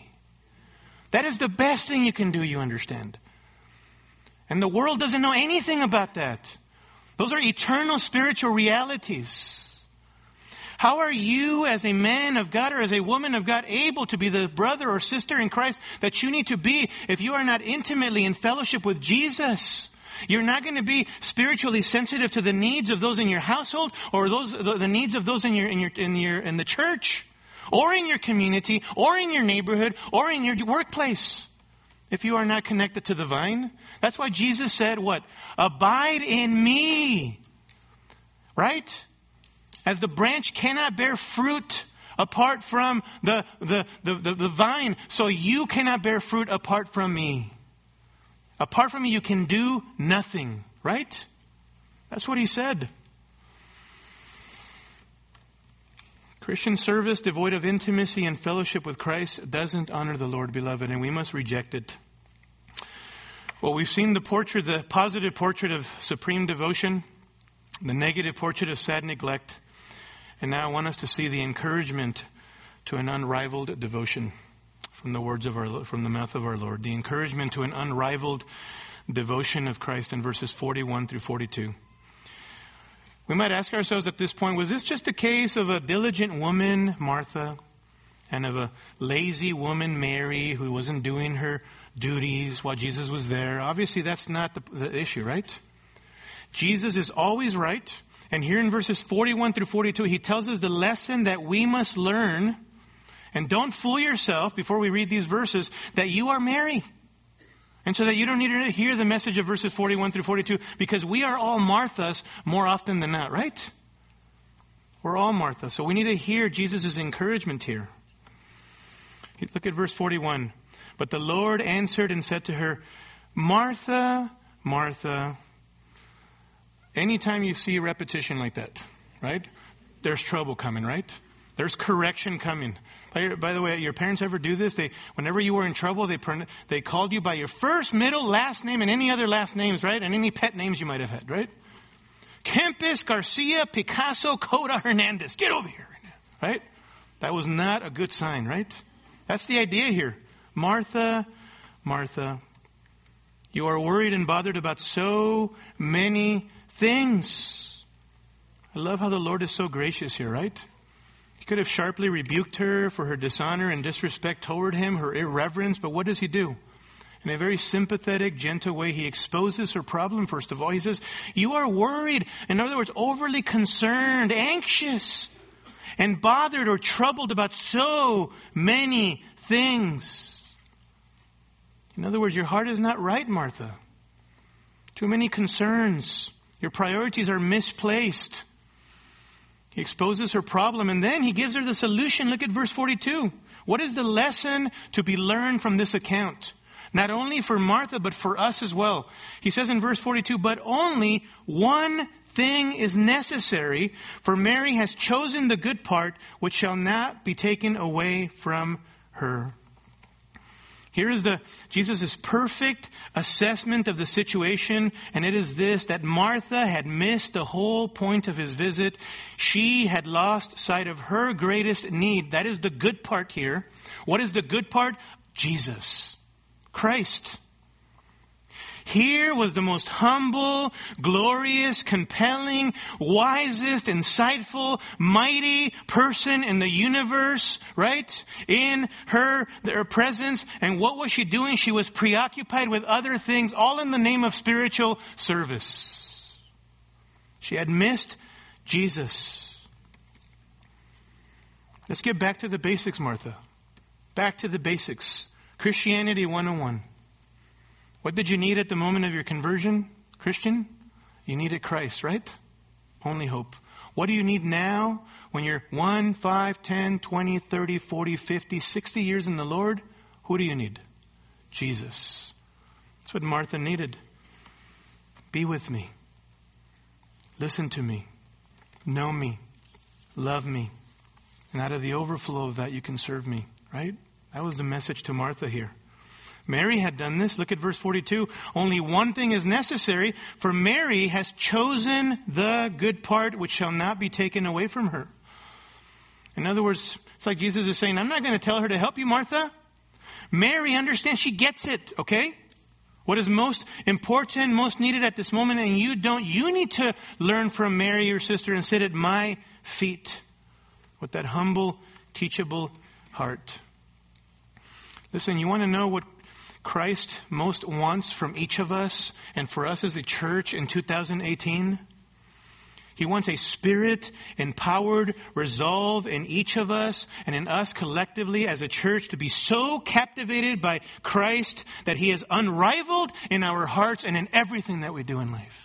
That is the best thing you can do, you understand. And the world doesn't know anything about that. Those are eternal spiritual realities. How are you as a man of God or as a woman of God able to be the brother or sister in Christ that you need to be if you are not intimately in fellowship with Jesus? You're not going to be spiritually sensitive to the needs of those in your household or those, the, the needs of those in your, in your, in your, in the church or in your community or in your neighborhood or in your workplace if you are not connected to the vine. That's why Jesus said what? Abide in me. Right? As the branch cannot bear fruit apart from the, the, the, the, the vine, so you cannot bear fruit apart from me. Apart from me, you can do nothing, right? That's what he said. Christian service devoid of intimacy and fellowship with Christ doesn't honor the Lord, beloved, and we must reject it. Well, we've seen the portrait, the positive portrait of supreme devotion, the negative portrait of sad neglect, and now I want us to see the encouragement to an unrivaled devotion from the words of our, from the mouth of our Lord. The encouragement to an unrivaled devotion of Christ in verses 41 through 42. We might ask ourselves at this point, was this just a case of a diligent woman, Martha, and of a lazy woman, Mary, who wasn't doing her duties while Jesus was there? Obviously, that's not the, the issue, right? Jesus is always right. And here in verses 41 through 42, he tells us the lesson that we must learn and don't fool yourself before we read these verses that you are Mary. And so that you don't need to hear the message of verses 41 through 42 because we are all Marthas more often than not, right? We're all Martha. So we need to hear Jesus' encouragement here. Look at verse 41. But the Lord answered and said to her, Martha, Martha. Anytime you see a repetition like that, right? There's trouble coming, right? There's correction coming. By, by, the way, your parents ever do this? They, whenever you were in trouble, they, they called you by your first, middle, last name, and any other last names, right? And any pet names you might have had, right? Kempis, Garcia, Picasso, Coda, Hernandez. Get over here, right? That was not a good sign, right? That's the idea here. Martha, Martha, you are worried and bothered about so many things. I love how the Lord is so gracious here, right? He could have sharply rebuked her for her dishonor and disrespect toward him, her irreverence, but what does he do? In a very sympathetic, gentle way, he exposes her problem, first of all. He says, You are worried. In other words, overly concerned, anxious, and bothered or troubled about so many things. In other words, your heart is not right, Martha. Too many concerns. Your priorities are misplaced. He exposes her problem and then he gives her the solution. Look at verse 42. What is the lesson to be learned from this account? Not only for Martha, but for us as well. He says in verse 42, but only one thing is necessary, for Mary has chosen the good part, which shall not be taken away from her. Here is the Jesus' perfect assessment of the situation, and it is this that Martha had missed the whole point of his visit. She had lost sight of her greatest need. That is the good part here. What is the good part? Jesus. Christ. Here was the most humble, glorious, compelling, wisest, insightful, mighty person in the universe, right? In her, her presence. And what was she doing? She was preoccupied with other things, all in the name of spiritual service. She had missed Jesus. Let's get back to the basics, Martha. Back to the basics. Christianity 101. What did you need at the moment of your conversion, Christian? You needed Christ, right? Only hope. What do you need now when you're 1, 5, 10, 20, 30, 40, 50, 60 years in the Lord? Who do you need? Jesus. That's what Martha needed. Be with me. Listen to me. Know me. Love me. And out of the overflow of that, you can serve me, right? That was the message to Martha here. Mary had done this. Look at verse 42. Only one thing is necessary, for Mary has chosen the good part which shall not be taken away from her. In other words, it's like Jesus is saying, I'm not going to tell her to help you, Martha. Mary understands, she gets it, okay? What is most important, most needed at this moment, and you don't, you need to learn from Mary, your sister, and sit at my feet. with that humble, teachable heart. Listen, you want to know what Christ most wants from each of us and for us as a church in 2018? He wants a spirit empowered resolve in each of us and in us collectively as a church to be so captivated by Christ that he is unrivaled in our hearts and in everything that we do in life.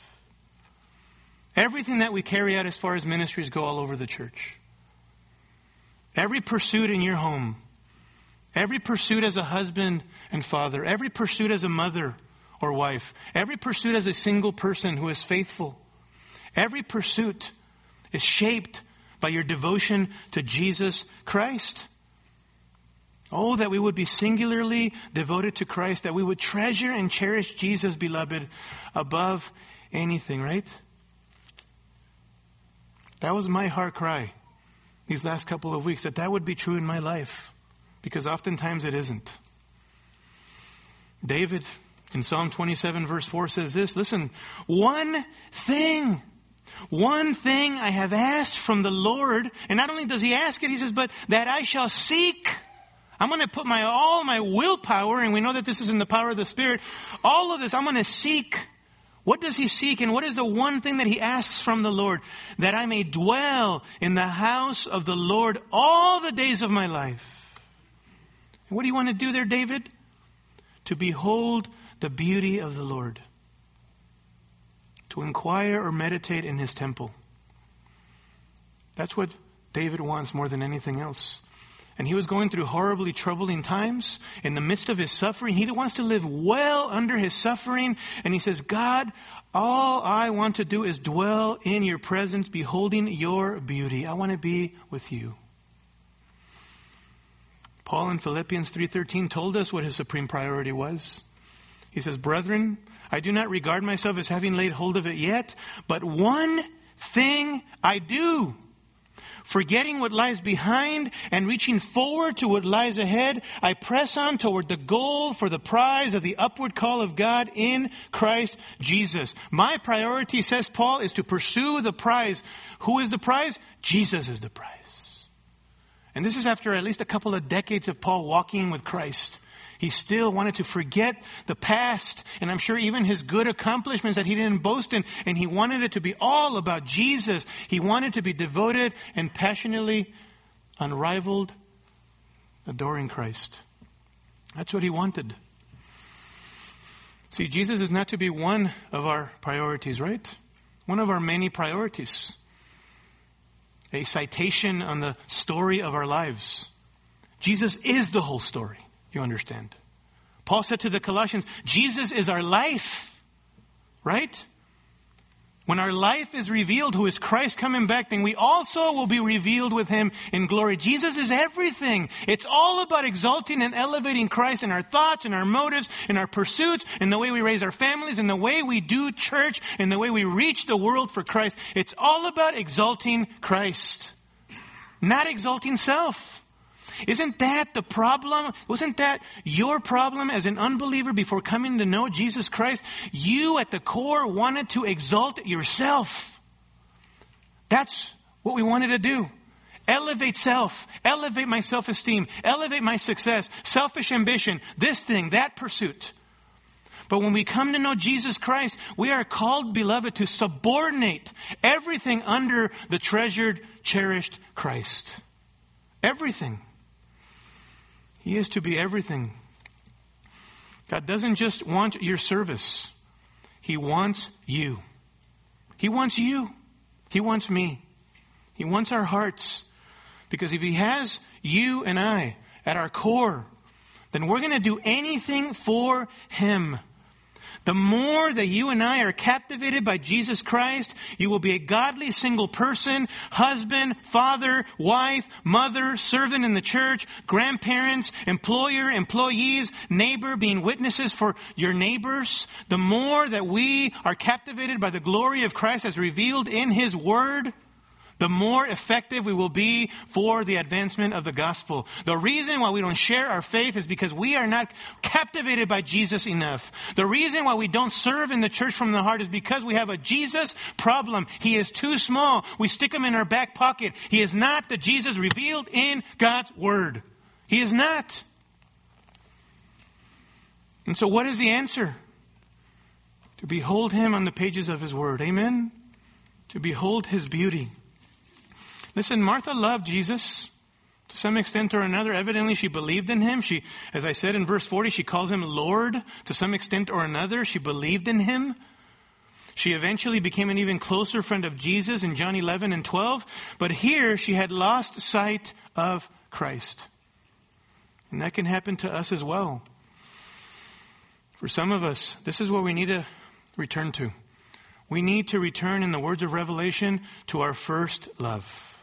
Everything that we carry out as far as ministries go all over the church. Every pursuit in your home, every pursuit as a husband and father, every pursuit as a mother or wife, every pursuit as a single person who is faithful Every pursuit is shaped by your devotion to Jesus Christ. Oh, that we would be singularly devoted to Christ, that we would treasure and cherish Jesus, beloved, above anything, right? That was my heart cry these last couple of weeks, that that would be true in my life, because oftentimes it isn't. David in Psalm 27 verse 4 says this, listen, one thing one thing I have asked from the Lord, and not only does he ask it, he says, but that I shall seek. I'm going to put my, all my willpower, and we know that this is in the power of the Spirit. All of this, I'm going to seek. What does he seek, and what is the one thing that he asks from the Lord? That I may dwell in the house of the Lord all the days of my life. What do you want to do there, David? To behold the beauty of the Lord to inquire or meditate in his temple. That's what David wants more than anything else. And he was going through horribly troubling times in the midst of his suffering. He wants to live well under his suffering. And he says, God, all I want to do is dwell in your presence, beholding your beauty. I want to be with you. Paul in Philippians 3:13 told us what his supreme priority was. He says, "Brethren, I do not regard myself as having laid hold of it yet, but one thing I do. Forgetting what lies behind and reaching forward to what lies ahead, I press on toward the goal for the prize of the upward call of God in Christ Jesus. My priority, says Paul, is to pursue the prize. Who is the prize? Jesus is the prize. And this is after at least a couple of decades of Paul walking with Christ. He still wanted to forget the past, and I'm sure even his good accomplishments that he didn't boast in, and he wanted it to be all about Jesus. He wanted to be devoted and passionately unrivaled, adoring Christ. That's what he wanted. See, Jesus is not to be one of our priorities, right? One of our many priorities. A citation on the story of our lives. Jesus is the whole story. You understand? Paul said to the Colossians, Jesus is our life. Right? When our life is revealed, who is Christ coming back, then we also will be revealed with him in glory. Jesus is everything. It's all about exalting and elevating Christ in our thoughts and our motives, in our pursuits, in the way we raise our families, in the way we do church, in the way we reach the world for Christ. It's all about exalting Christ, not exalting self. Isn't that the problem? Wasn't that your problem as an unbeliever before coming to know Jesus Christ? You at the core wanted to exalt yourself. That's what we wanted to do. Elevate self, elevate my self esteem, elevate my success, selfish ambition, this thing, that pursuit. But when we come to know Jesus Christ, we are called, beloved, to subordinate everything under the treasured, cherished Christ. Everything. He is to be everything. God doesn't just want your service, He wants you. He wants you. He wants me. He wants our hearts. Because if He has you and I at our core, then we're going to do anything for Him. The more that you and I are captivated by Jesus Christ, you will be a godly single person, husband, father, wife, mother, servant in the church, grandparents, employer, employees, neighbor, being witnesses for your neighbors. The more that we are captivated by the glory of Christ as revealed in His Word, the more effective we will be for the advancement of the gospel. The reason why we don't share our faith is because we are not captivated by Jesus enough. The reason why we don't serve in the church from the heart is because we have a Jesus problem. He is too small. We stick him in our back pocket. He is not the Jesus revealed in God's word. He is not. And so what is the answer? To behold him on the pages of his word. Amen? To behold his beauty. Listen, Martha loved Jesus to some extent or another. Evidently, she believed in him. She, as I said in verse 40, she calls him Lord to some extent or another. She believed in him. She eventually became an even closer friend of Jesus in John 11 and 12. But here, she had lost sight of Christ. And that can happen to us as well. For some of us, this is what we need to return to. We need to return, in the words of Revelation, to our first love.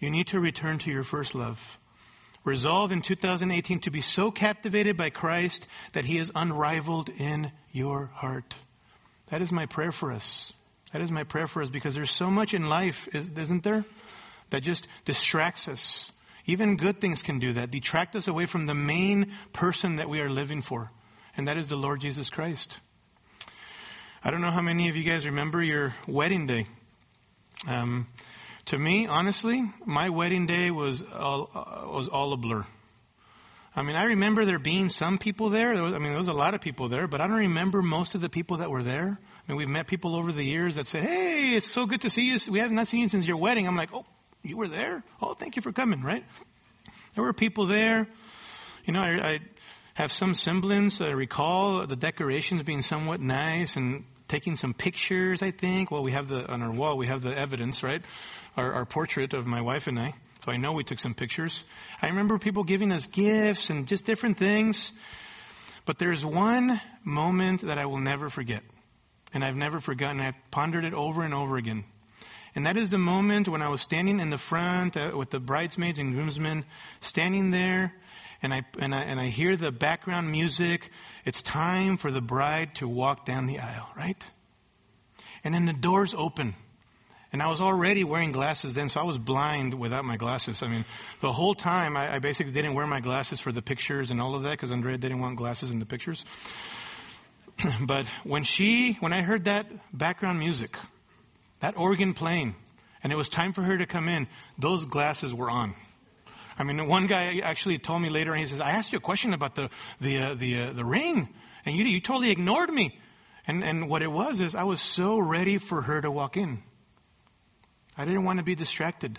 You need to return to your first love. Resolve in 2018 to be so captivated by Christ that He is unrivaled in your heart. That is my prayer for us. That is my prayer for us because there's so much in life, isn't there, that just distracts us. Even good things can do that, detract us away from the main person that we are living for, and that is the Lord Jesus Christ. I don't know how many of you guys remember your wedding day. Um, to me, honestly, my wedding day was all, uh, was all a blur. I mean, I remember there being some people there. there was, I mean, there was a lot of people there, but I don't remember most of the people that were there. I mean, we've met people over the years that say, "Hey, it's so good to see you. We have not seen you since your wedding." I'm like, "Oh, you were there? Oh, thank you for coming." Right? There were people there. You know, I, I have some semblance. I recall the decorations being somewhat nice and taking some pictures. I think. Well, we have the on our wall. We have the evidence, right? Our, our portrait of my wife and I. So I know we took some pictures. I remember people giving us gifts and just different things. But there's one moment that I will never forget. And I've never forgotten. I've pondered it over and over again. And that is the moment when I was standing in the front uh, with the bridesmaids and groomsmen, standing there, and I, and, I, and I hear the background music. It's time for the bride to walk down the aisle, right? And then the doors open. And I was already wearing glasses then, so I was blind without my glasses. I mean, the whole time I, I basically didn't wear my glasses for the pictures and all of that because Andrea didn't want glasses in the pictures. but when she, when I heard that background music, that organ playing, and it was time for her to come in, those glasses were on. I mean, one guy actually told me later, and he says, "I asked you a question about the the uh, the uh, the ring, and you you totally ignored me." And and what it was is I was so ready for her to walk in. I didn't want to be distracted.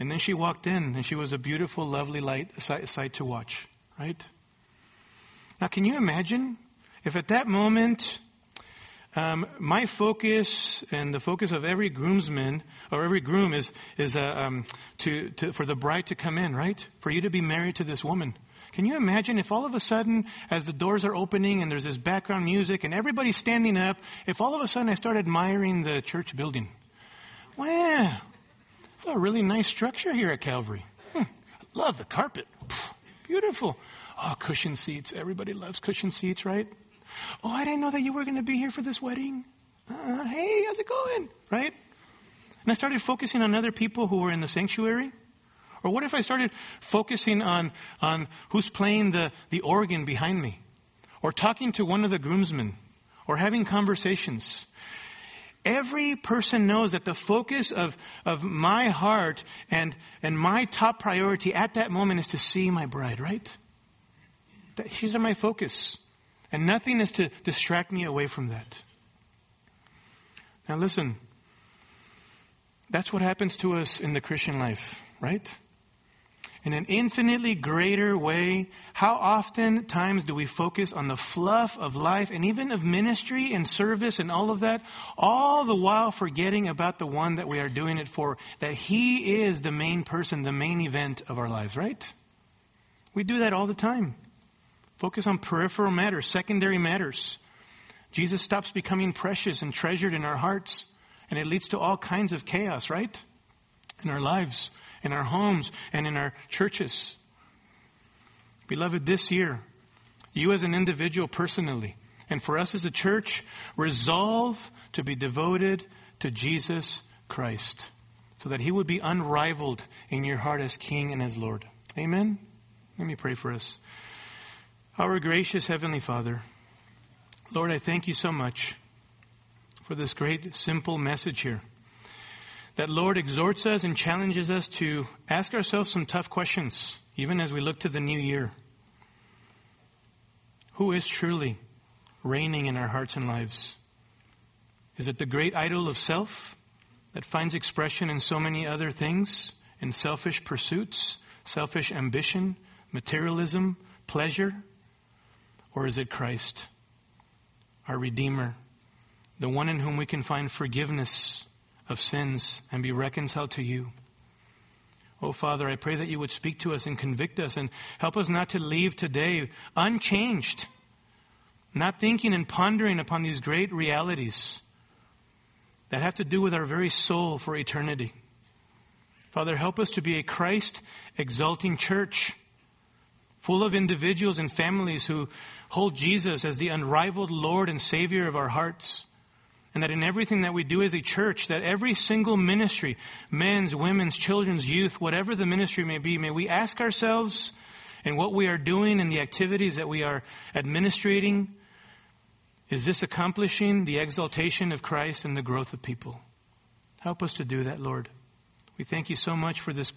And then she walked in, and she was a beautiful, lovely light, sight, sight to watch, right? Now, can you imagine if at that moment um, my focus and the focus of every groomsman or every groom is is uh, um, to, to for the bride to come in, right? For you to be married to this woman. Can you imagine if all of a sudden, as the doors are opening and there's this background music and everybody's standing up, if all of a sudden I start admiring the church building? Wow, it's a really nice structure here at Calvary. Hmm. Love the carpet. Beautiful. Oh, cushion seats. Everybody loves cushion seats, right? Oh, I didn't know that you were going to be here for this wedding. Uh, hey, how's it going? Right? And I started focusing on other people who were in the sanctuary. Or what if I started focusing on, on who's playing the, the organ behind me? Or talking to one of the groomsmen? Or having conversations? Every person knows that the focus of, of my heart and, and my top priority at that moment is to see my bride, right? That she's my focus. And nothing is to distract me away from that. Now listen, that's what happens to us in the Christian life, right? In an infinitely greater way, how often times do we focus on the fluff of life and even of ministry and service and all of that, all the while forgetting about the one that we are doing it for, that he is the main person, the main event of our lives, right? We do that all the time. Focus on peripheral matters, secondary matters. Jesus stops becoming precious and treasured in our hearts, and it leads to all kinds of chaos, right? In our lives in our homes, and in our churches. Beloved, this year, you as an individual personally, and for us as a church, resolve to be devoted to Jesus Christ. so that he would be unrivaled in your heart as King and as Lord. Amen? Let me pray for us. Our gracious Heavenly Father, Lord, I thank you so much for this great, simple message here. That Lord exhorts us and challenges us to ask ourselves some tough questions, even as we look to the new year. Who is truly reigning in our hearts and lives? Is it the great idol of self that finds expression in so many other things, in selfish pursuits, selfish ambition, materialism, pleasure? Or is it Christ, our Redeemer, the one in whom we can find forgiveness of sins and be reconciled to you? Oh, Father, I pray that you would speak to us and convict us and help us not to leave today unchanged, not thinking and pondering upon these great realities that have to do with our very soul for eternity. Father, help us to be a Christ exalting church full of individuals and families who hold Jesus as the unrivaled Lord and Savior of our hearts. And that in everything that we do as a church, that every single ministry, men's, women's, children's, youth, whatever the ministry may be, may we ask ourselves in what we are doing and the activities that we are administrating, is this accomplishing the exaltation of Christ and the growth of people? Help us to do that, Lord. We thank you so much for this,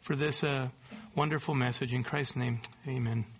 for this uh, wonderful message. In Christ's name, amen.